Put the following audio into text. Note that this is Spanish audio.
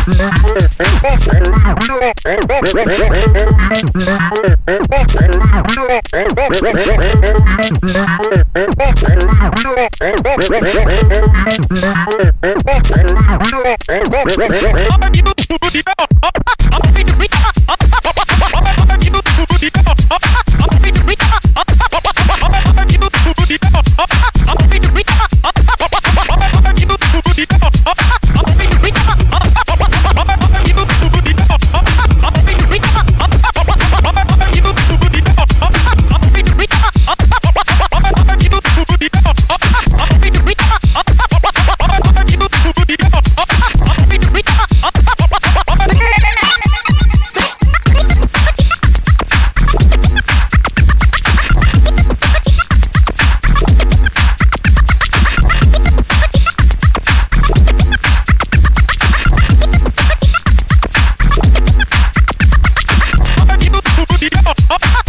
Oh, baby, boo, el de el de Oh.